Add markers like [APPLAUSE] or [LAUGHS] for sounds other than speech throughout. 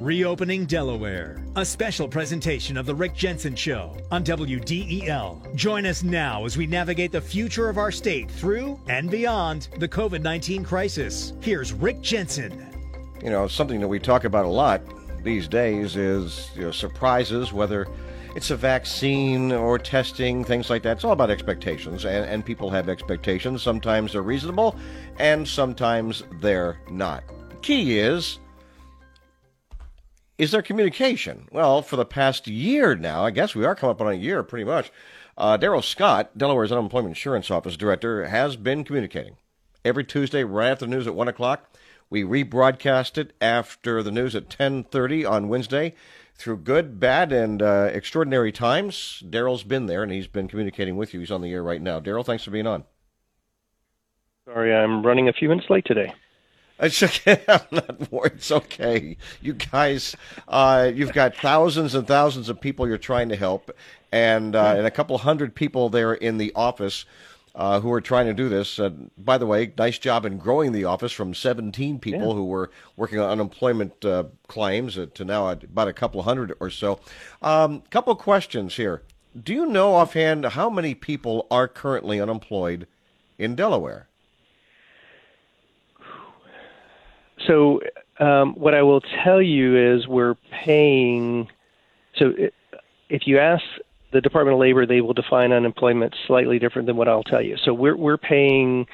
Reopening Delaware, a special presentation of The Rick Jensen Show on WDEL. Join us now as we navigate the future of our state through and beyond the COVID 19 crisis. Here's Rick Jensen. You know, something that we talk about a lot these days is you know, surprises, whether it's a vaccine or testing, things like that. It's all about expectations, and, and people have expectations. Sometimes they're reasonable, and sometimes they're not. Key is is there communication? Well, for the past year now, I guess we are coming up on a year pretty much. Uh, Darryl Scott, Delaware's Unemployment Insurance Office Director, has been communicating every Tuesday right after the news at one o'clock. We rebroadcast it after the news at ten thirty on Wednesday. Through good, bad, and uh, extraordinary times, Darryl's been there and he's been communicating with you. He's on the air right now. Darryl, thanks for being on. Sorry, I'm running a few minutes late today. It's okay. [LAUGHS] I'm not worried. It's okay. You guys, uh, you've got thousands and thousands of people you're trying to help, and uh, and a couple hundred people there in the office uh, who are trying to do this. Uh, by the way, nice job in growing the office from 17 people Yeah. who were working on unemployment uh, claims uh, to now about a couple hundred or so. Um, couple questions here. Do you know offhand how many people are currently unemployed in Delaware? So, um, what I will tell you is we're paying. So, if you ask the Department of Labor, they will define unemployment slightly different than what I'll tell you. So, we're we're paying.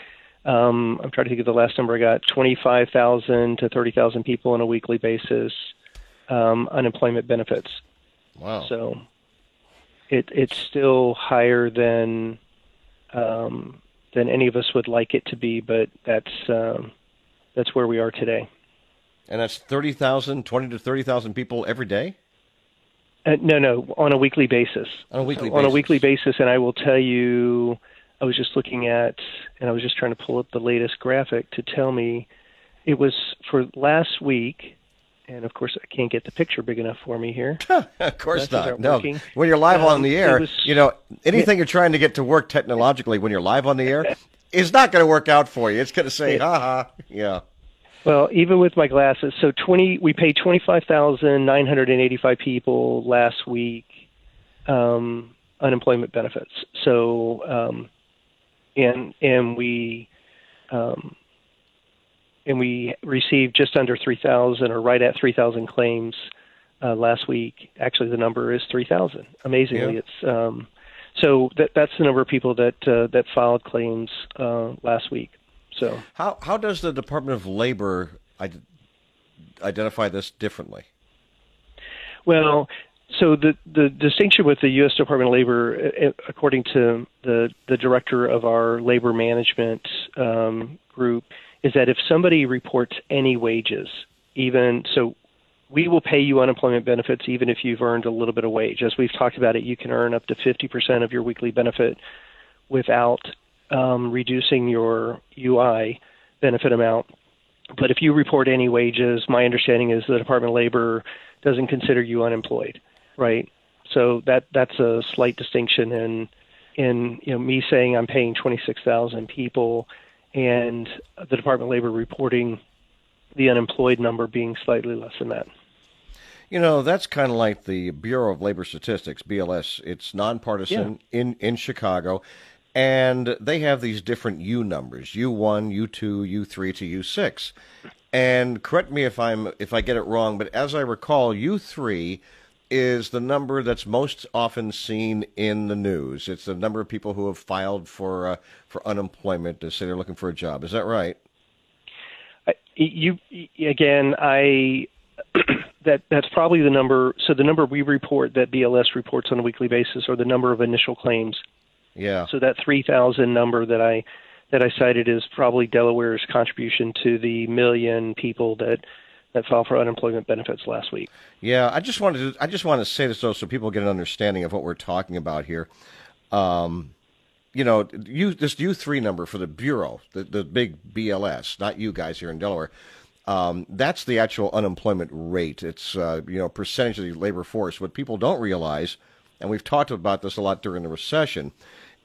Um, I'm trying to think of the last number I got: twenty-five thousand to thirty thousand people on a weekly basis um, unemployment benefits. Wow. So, it it's still higher than um, than any of us would like it to be, but that's um, that's where we are today. And that's 30,000, 20 to 30,000 people every day? Uh, no, no, on a weekly basis. On a weekly So On a weekly basis, and I will tell you, I was just looking at, and I was just trying to pull up the latest graphic to tell me, it was for last week, and of course I can't get the picture big enough for me here. [LAUGHS] of course not. No. working. When you're live on Um, the air, was- you know, anything you're trying to get to work technologically when you're live on the air [LAUGHS] is not going to work out for you. It's going to say, ha ha. Yeah. Well, even with my glasses, so twenty, we paid twenty five thousand nine hundred and eighty five people last week um, unemployment benefits. So, um, and and we um, and we received just under three thousand, or right at three thousand claims uh, last week. Actually, the number is three thousand. Amazingly, Yeah. it's um, so that that's the number of people that uh, that filed claims uh, last week. So. How, how does the Department of Labor id- identify this differently? Well, so the the distinction with the U.S. Department of Labor, uh, according to the the director of our labor management um, group, is that if somebody reports any wages, even so, we will pay you unemployment benefits even if you've earned a little bit of wage. As we've talked about it, you can earn up to fifty percent of your weekly benefit without um, reducing your UI benefit amount. But if you report any wages, my understanding is the Department of Labor doesn't consider you unemployed, right? So that that's a slight distinction in in you know me saying I'm paying 26,000 people and the Department of Labor reporting the unemployed number being slightly less than that. You know, that's kind of like the Bureau of Labor Statistics, BLS. It's nonpartisan in, in Chicago, and they have these different U numbers U1, U2, U3 to U6. And correct me if I'm if I get it wrong, but as I recall, U3 is the number that's most often seen in the news. It's the number of people who have filed for uh, for unemployment to say they're looking for a job. Is that right? I- you again i [CLEARS THROAT] that that's probably the number so the number we report that BLS reports on a weekly basis or the number of initial claims Yeah. so that 3000 number that i that i cited is probably delaware's contribution to the million people that that filed for unemployment benefits last week Yeah, I just wanted to I just want to say this though, so people get an understanding of what we're talking about here. Um, you know, you this U three number for the bureau, the the big BLS, not you guys here in Delaware. Um, that's the actual unemployment rate. It's uh, you know percentage of the labor force. What people don't realize, and we've talked about this a lot during the recession,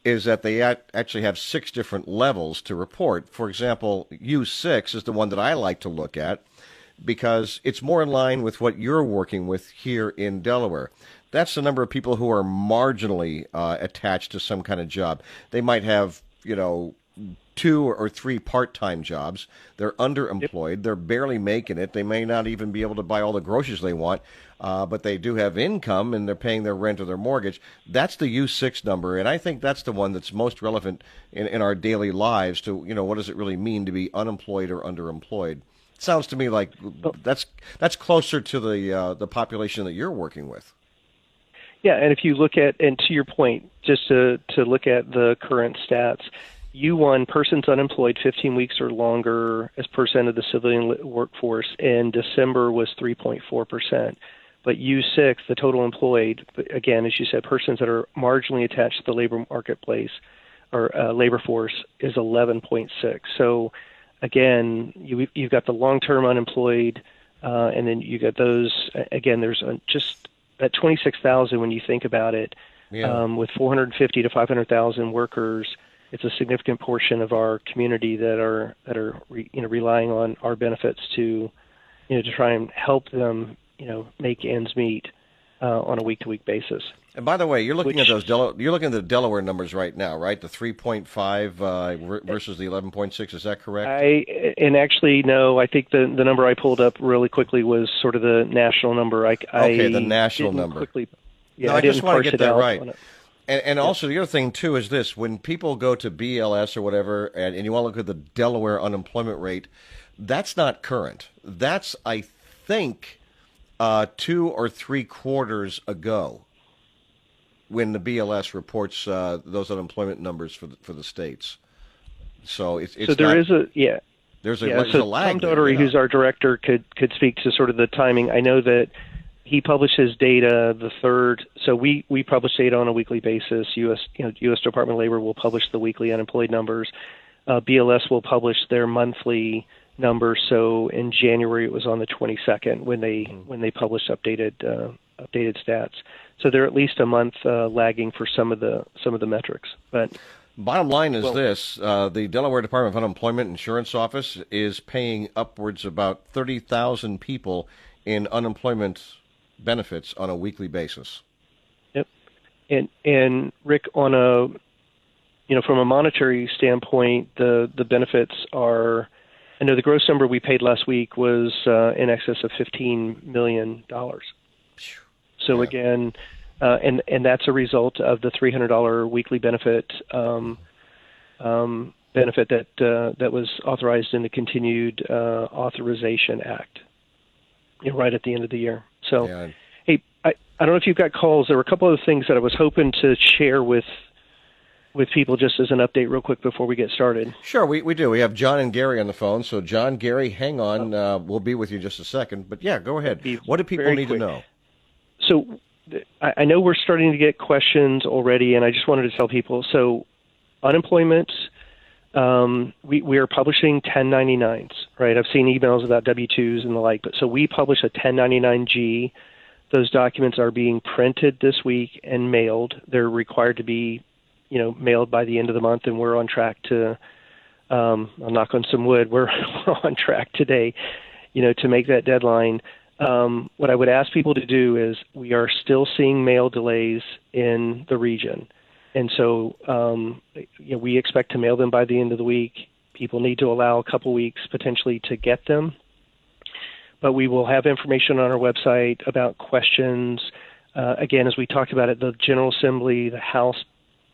is that they act- actually have six different levels to report. For example, U six is the one that I like to look at because it's more in line with what you're working with here in Delaware. That's the number of people who are marginally uh, attached to some kind of job. They might have, you know, two or three part-time jobs. They're underemployed. They're barely making it. They may not even be able to buy all the groceries they want, uh, but they do have income and they're paying their rent or their mortgage. That's the U6 number, and I think that's the one that's most relevant in, in our daily lives. To you know, what does it really mean to be unemployed or underemployed? It sounds to me like that's that's closer to the uh, the population that you're working with. Yeah, and if you look at and to your point, just to to look at the current stats, U1 persons unemployed 15 weeks or longer as percent of the civilian workforce in December was 3.4 percent. But U6, the total employed, again, as you said, persons that are marginally attached to the labor marketplace or uh, labor force is 11.6. So, again, you, you've got the long-term unemployed, uh, and then you got those. Again, there's a, just that 26,000 when you think about it, yeah. um, with 450 to 500,000 workers it's a significant portion of our community that are that are re, you know relying on our benefits to you know to try and help them you know make ends meet uh, on a week to week basis. And by the way, you're looking Which, at those Del- you're looking at the Delaware numbers right now, right? The 3.5 uh, versus the 11.6. Is that correct? I and actually no. I think the the number I pulled up really quickly was sort of the national number. I, okay, I the national number. Quickly, yeah, no, I, I just want to get that right. And, and also the other thing too is this: when people go to BLS or whatever, and, and you want to look at the Delaware unemployment rate, that's not current. That's I think uh, two or three quarters ago when the BLS reports uh, those unemployment numbers for the, for the states. So it's, it's so there not, is a yeah. There's a, yeah, there's so a lag. Tom yeah. who's our director, could could speak to sort of the timing. I know that he publishes data the third. So we we publish data on a weekly basis. U.S. You know, U.S. Department of Labor will publish the weekly unemployed numbers. Uh, BLS will publish their monthly numbers. So in January it was on the 22nd when they mm-hmm. when they published updated uh, updated stats. So they're at least a month uh, lagging for some of the some of the metrics. But Bottom line is well, this: uh, the Delaware Department of Unemployment Insurance Office is paying upwards about thirty thousand people in unemployment benefits on a weekly basis. Yep. And and Rick, on a you know from a monetary standpoint, the the benefits are. I know the gross number we paid last week was uh, in excess of fifteen million dollars. So yeah. again, uh, and and that's a result of the three hundred dollar weekly benefit um, um, benefit that uh, that was authorized in the Continued uh, Authorization Act, you know, right at the end of the year. So, yeah. hey, I, I don't know if you've got calls. There were a couple of things that I was hoping to share with with people just as an update real quick before we get started. Sure, we, we do. We have John and Gary on the phone. So, John, Gary, hang on. Uh, we'll be with you just a second. But yeah, go ahead. What do people need quick. to know? So, I, I know we're starting to get questions already, and I just wanted to tell people. So, unemployment um, we, we are publishing 1099s, right? I've seen emails about W-2s and the like, but so we publish a 1099G. Those documents are being printed this week and mailed. They're required to be, you know, mailed by the end of the month, and we're on track to. Um, I'll knock on some wood. [LAUGHS] We're, we're on track today, you know, to make that deadline. Um, what I would ask people to do is we are still seeing mail delays in the region. And so um, you know, we expect to mail them by the end of the week. People need to allow a couple weeks potentially to get them. But we will have information on our website about questions. Uh, again, as we talked about it, the General Assembly, the House,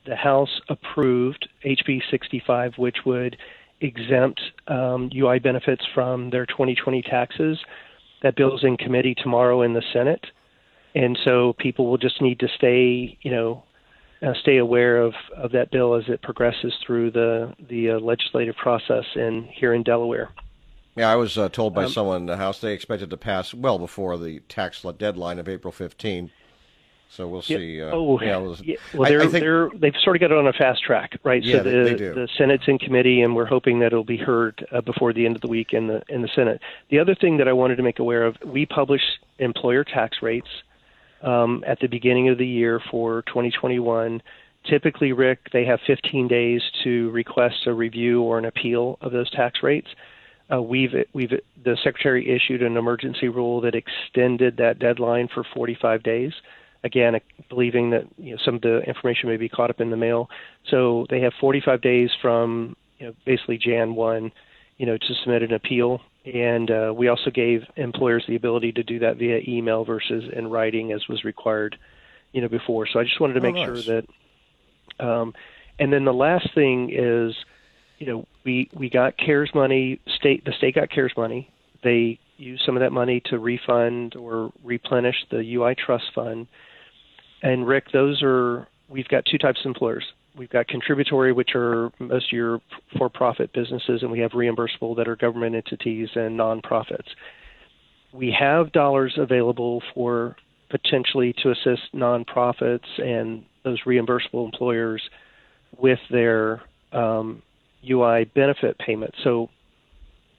the House approved HB 65, which would exempt um, UI benefits from their 2020 taxes. That bill is in committee tomorrow in the Senate, and so people will just need to stay, you know, uh, stay aware of, of that bill as it progresses through the the uh, legislative process in here in Delaware. Yeah, I was uh, told by um, someone in the House they expected to pass well before the tax deadline of April 15. So we'll see. Yeah, uh, oh, yeah, yeah. well, they're, I, I think, they're, they've sort of got it on a fast track, right? Yeah, so the, they, they do. the Senate's in committee, and we're hoping that it'll be heard uh, before the end of the week in the in the Senate. The other thing that I wanted to make aware of, we publish employer tax rates um, at the beginning of the year for 2021. Typically, Rick, they have 15 days to request a review or an appeal of those tax rates. Uh, we've we've the secretary issued an emergency rule that extended that deadline for 45 days. Again, believing that you know some of the information may be caught up in the mail, so they have 45 days from you know, basically Jan 1, you know, to submit an appeal. And uh, we also gave employers the ability to do that via email versus in writing, as was required, you know, before. So I just wanted to make oh, nice. sure that. Um, and then the last thing is you know, we we got CARES money. State the state got CARES money. They used some of that money to refund or replenish the UI trust fund. And Rick, those are we've got two types of employers. We've got contributory, which are most of your for-profit businesses, and we have reimbursable that are government entities and nonprofits. We have dollars available for potentially to assist nonprofits and those reimbursable employers with their um, UI benefit payment. So,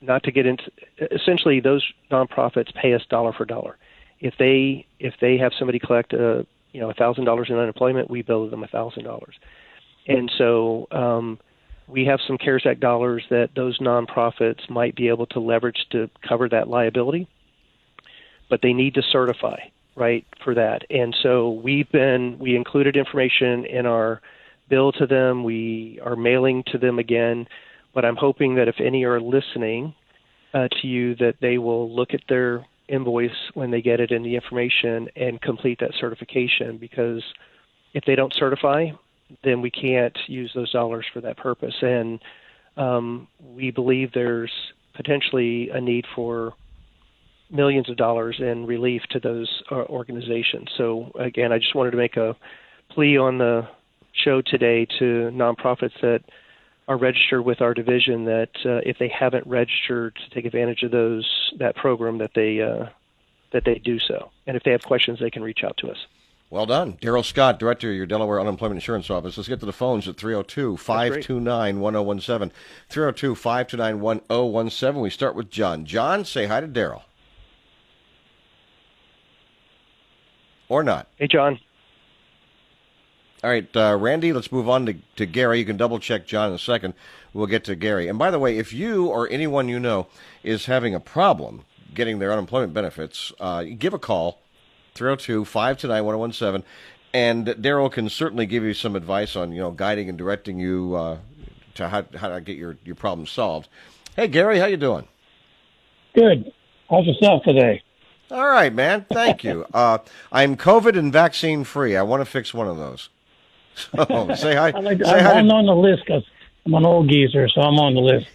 not to get into essentially those nonprofits pay us dollar for dollar. If they if they have somebody collect a you know thousand dollars in unemployment, we bill them thousand dollars, and so um, we have some CARES Act dollars that those nonprofits might be able to leverage to cover that liability, but they need to certify right for that, and so we've been we included information in our bill to them. We are mailing to them again. But I'm hoping that if any are listening uh, to you, that they will look at their invoice when they get it in the information and complete that certification. Because if they don't certify, then we can't use those dollars for that purpose. And um, we believe there's potentially a need for millions of dollars in relief to those uh, organizations. So again, I just wanted to make a plea on the show today to nonprofits that are registered with our division that uh, if they haven't registered to take advantage of those that program that they uh, that they do so. And if they have questions, they can reach out to us. Well done. Darryl Scott, Director of your Delaware Unemployment Insurance Office. Let's get to the phones at 302 529 1017. 302 529 1017. We start with John. John, say hi to Darryl. Or not. Hey, John. All right, uh, Randy, let's move on to, to Gary. You can double check John in a second. We'll get to Gary. And by the way, if you or anyone you know is having a problem getting their unemployment benefits, uh, give a call, 302 529 1017. And Darryl can certainly give you some advice on, you know, guiding and directing you uh, to how, how to get your, your problem solved. Hey, Gary, how you doing? Good. How's yourself today? All right, man. Thank you. [LAUGHS] Uh, I'm COVID and vaccine free. I want to fix one of those. Oh, say hi. [LAUGHS] I like, say I'm, hi I'm on the list because I'm an old geezer, so I'm on the list.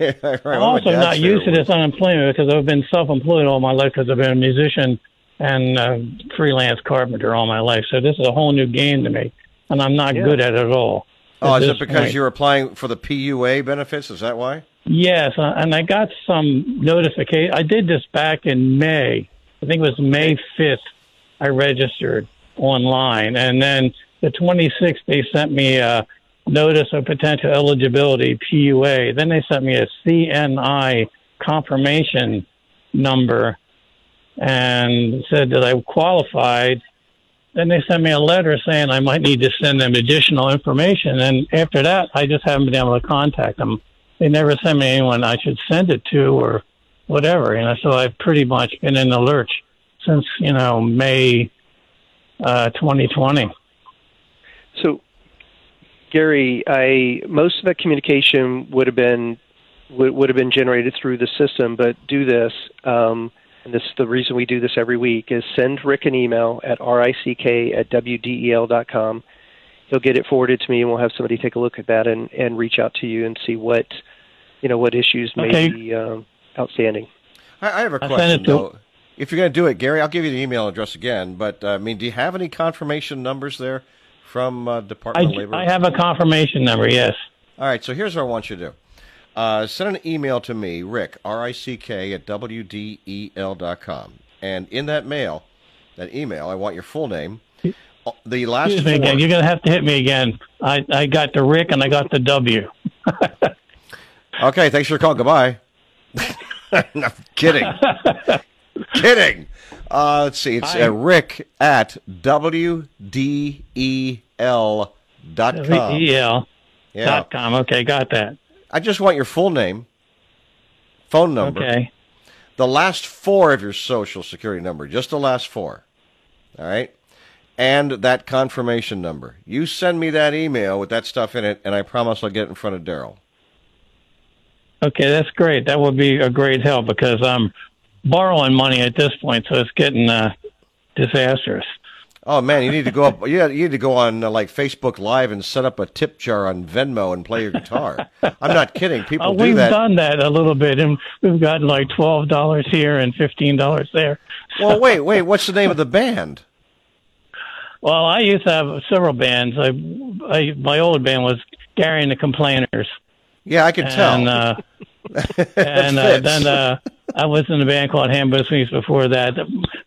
[LAUGHS] right, I'm also not used to this unemployment because I've been self-employed all my life because I've been a musician and uh, freelance carpenter all my life. So this is a whole new game to me, and I'm not yeah. good at it at all. Oh, is it because point. you're applying for the PUA benefits? Is that why? Yes, uh, and I got some notification. I did this back in May. I think it was May 5th. I registered online, and then the 26th, they sent me a notice of potential eligibility, PUA. Then they sent me a CNI confirmation number and said that I qualified. Then they sent me a letter saying I might need to send them additional information. And after that, I just haven't been able to contact them. They never sent me anyone I should send it to or whatever. You know, so I've pretty much been in the lurch since you know May uh, 2020. So, Gary, I most of that communication would have been would, would have been generated through the system, but do this. Um, and this is the reason we do this every week is send Rick an email at rick at wdel.com. He'll get it forwarded to me, and we'll have somebody take a look at that and, and reach out to you and see what you know what issues may okay. be um, outstanding. I, I have a question. Though. If you're going to do it, Gary, I'll give you the email address again. But uh, I mean, do you have any confirmation numbers there? from uh, Department I, of Labor? I have a confirmation number, yes. All right, so here's what I want you to do. Uh, send an email to me, Rick, R I C K, at WDEL.com. And in that mail, that email, I want your full name. The last Excuse me again. You're going to have to hit me again. I, I got the Rick and I got the W. [LAUGHS] okay, thanks for the call. Goodbye. [LAUGHS] no, kidding. [LAUGHS] kidding. Uh, let's see. It's uh, Rick at WDEL dot com. Yeah. dot com. Okay, got that. I just want your full name, phone number, Okay. the last four of your social security number, just the last four. All right? And that confirmation number. You send me that email with that stuff in it, and I promise I'll get it in front of Darryl. Okay, that's great. That would be a great help because I'm borrowing money at this point, so it's getting uh, disastrous. Oh man, you need to go up. [LAUGHS] Yeah, you need to go on uh, like Facebook Live and set up a tip jar on Venmo and play your guitar. I'm not kidding. People Uh, do we've that. done that a little bit, and we've gotten like twelve dollars here and fifteen dollars there. Well, [LAUGHS] wait, wait. What's the name of the band? Well, I used to have several bands. I, I my old band was Gary and the Complainers, Yeah, I tell. [LAUGHS] and uh, and uh, then uh, I was in a band called Hambusmies before that.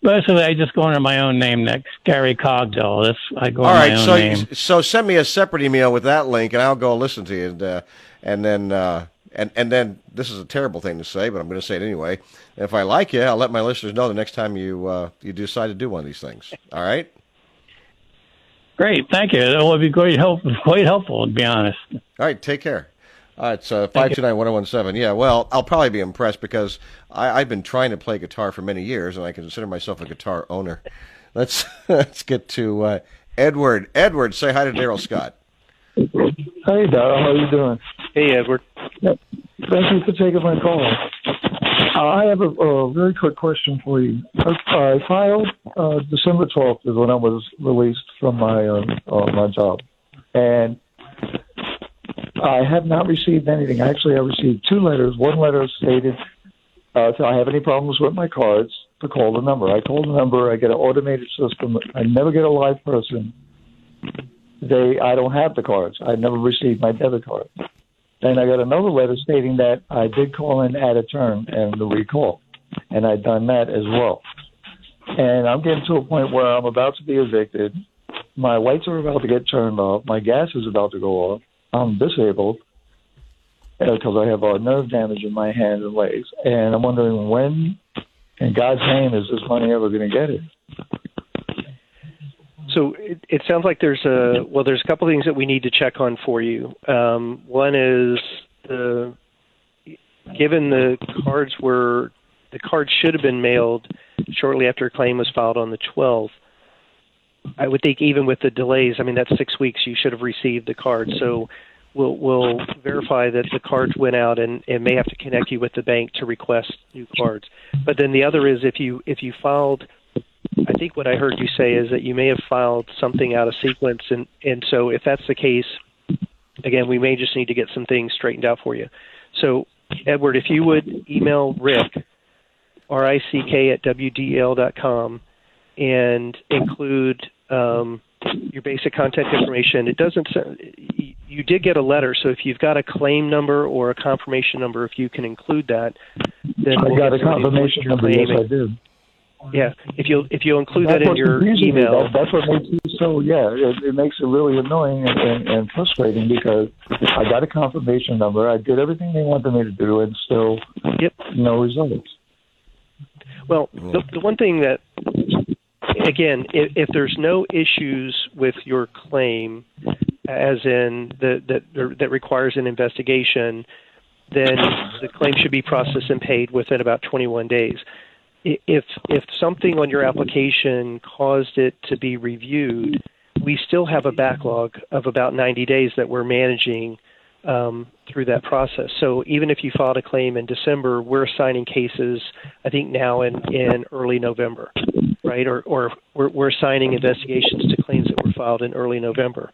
Mostly, I just go under my own name next, Gary Cogdell. That's I go All under right, my own so so send me a separate email with that link, and I'll go listen to you. And uh, and then uh, and and then this is a terrible thing to say, but I'm going to say it anyway. If I like you, I'll let my listeners know the next time you uh, you decide to do one of these things. All right. Great, thank you. That would be great help, quite helpful, to be honest. All right, take care. All right, so five two nine one zero one seven. Yeah, well, I'll probably be impressed because I, I've been trying to play guitar for many years, and I consider myself a guitar owner. [LAUGHS] Let's [LAUGHS] let's get to uh, Edward. Edward, say hi to Darryl Scott. Hey, Darryl, how you doing? Hey, Edward. Thank you for taking my call. Uh, I have a, a very quick question for you. I, I filed uh, December 12th is when I was released from my uh, uh, my job, and I have not received anything. Actually, I received two letters. One letter stated, uh, if I have any problems with my cards, to call the number. I call the number. I get an automated system. I never get a live person. They, I don't have the cards. I never received my debit card. Then I got another letter stating that I did call in at a turn and the recall, and I'd done that as well. And I'm getting to a point where I'm about to be evicted. My lights are about to get turned off. My gas is about to go off. I'm disabled because I have uh, nerve damage in my hands and legs. And I'm wondering when, in God's name, is this money ever going to get it? So it, it sounds like there's a well, there's a couple things that we need to check on for you. Um, one is the given the cards were the cards should have been mailed shortly after a claim was filed on the 12th. I would think even with the delays, I mean that's six weeks. You should have received the card. So we'll we'll verify that the cards went out and, and may have to connect you with the bank to request new cards. But then the other is if you if you filed I think what I heard you say is that you may have filed something out of sequence, and and so if that's the case, again, we may just need to get some things straightened out for you. So, Edward, if you would email Rick, R I C K at WDL dot com, and include um, your basic contact information. It doesn't. say- You did get a letter, so if you've got a claim number or a confirmation number, if you can include that, then I we'll got a somebody to look at confirmation number. Yes, I did. yeah, if you'll if you'll include that in your confuses me. email, That, that's what makes it so. Yeah, it, it makes it really annoying and, and, and frustrating because I got a confirmation number. I did everything they wanted me to do, and still Yep. no results. well, the, the one thing that again, if, if there's no issues with your claim, as in the, that that requires an investigation, then the claim should be processed and paid within about 21 days. If if something on your application caused it to be reviewed, we still have a backlog of about 90 days that we're managing um, through that process. So even if you filed a claim in December, we're assigning cases, I think now in, in early November, right? Or, or we're, we're assigning investigations to claims that were filed in early November.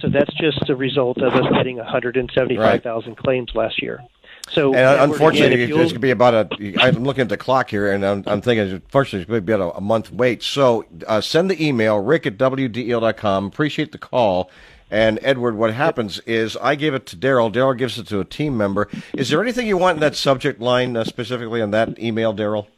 So that's just a result of us getting 175,000 claims last year. So And unfortunately, it's going to be about a. I'm looking at the clock here, and I'm, I'm thinking, unfortunately, it's going to be about a, a month wait. So uh, send the email, rick at wdel.com. Appreciate the call. And Edward, what happens is I give it to Darryl. Darryl gives it to a team member. Is there anything you want in that subject line uh, specifically on that email, Darryl?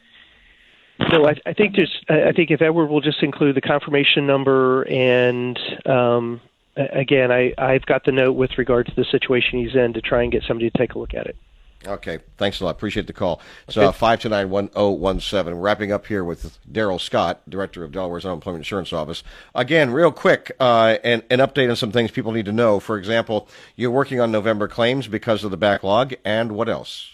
No, I, I think there's. I think if Edward will just include the confirmation number and um, again, I I've got the note with regard to the situation he's in to try and get somebody to take a look at it. Okay, thanks a lot. Appreciate the call. So uh, five two nine one zero one seven. Wrapping up here with Darryl Scott, director of Delaware's Unemployment Insurance Office. Again, real quick, uh, an, an update on some things people need to know. For example, you're working on November claims because of the backlog, and what else?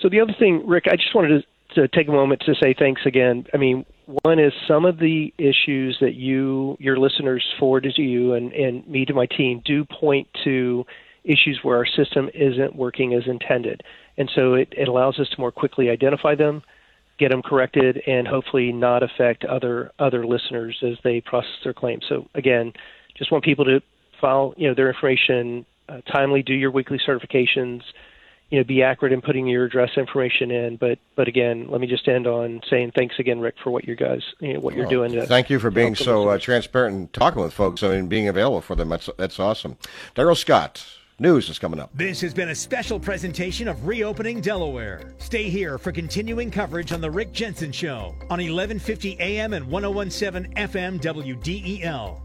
So the other thing, Rick, I just wanted to, to take a moment to say thanks again. I mean, one is some of the issues that you, your listeners forwarded to you and, and me to my team do point to issues where our system isn't working as intended. And so it, it allows us to more quickly identify them, get them corrected, and hopefully not affect other other listeners as they process their claims. So again, just want people to file you know their information uh, timely, do your weekly certifications, you know, be accurate in putting your address information in. But but again, let me just end on saying thanks again, Rick, for what you guys you know, what you're Oh, doing. To, Thank you for being so uh, transparent and talking with folks. I mean, being available for them. That's that's awesome. Darryl Scott, news is coming up. This has been a special presentation of Reopening Delaware. Stay here for continuing coverage on The Rick Jensen Show on 1150 AM and 1017 FM WDEL.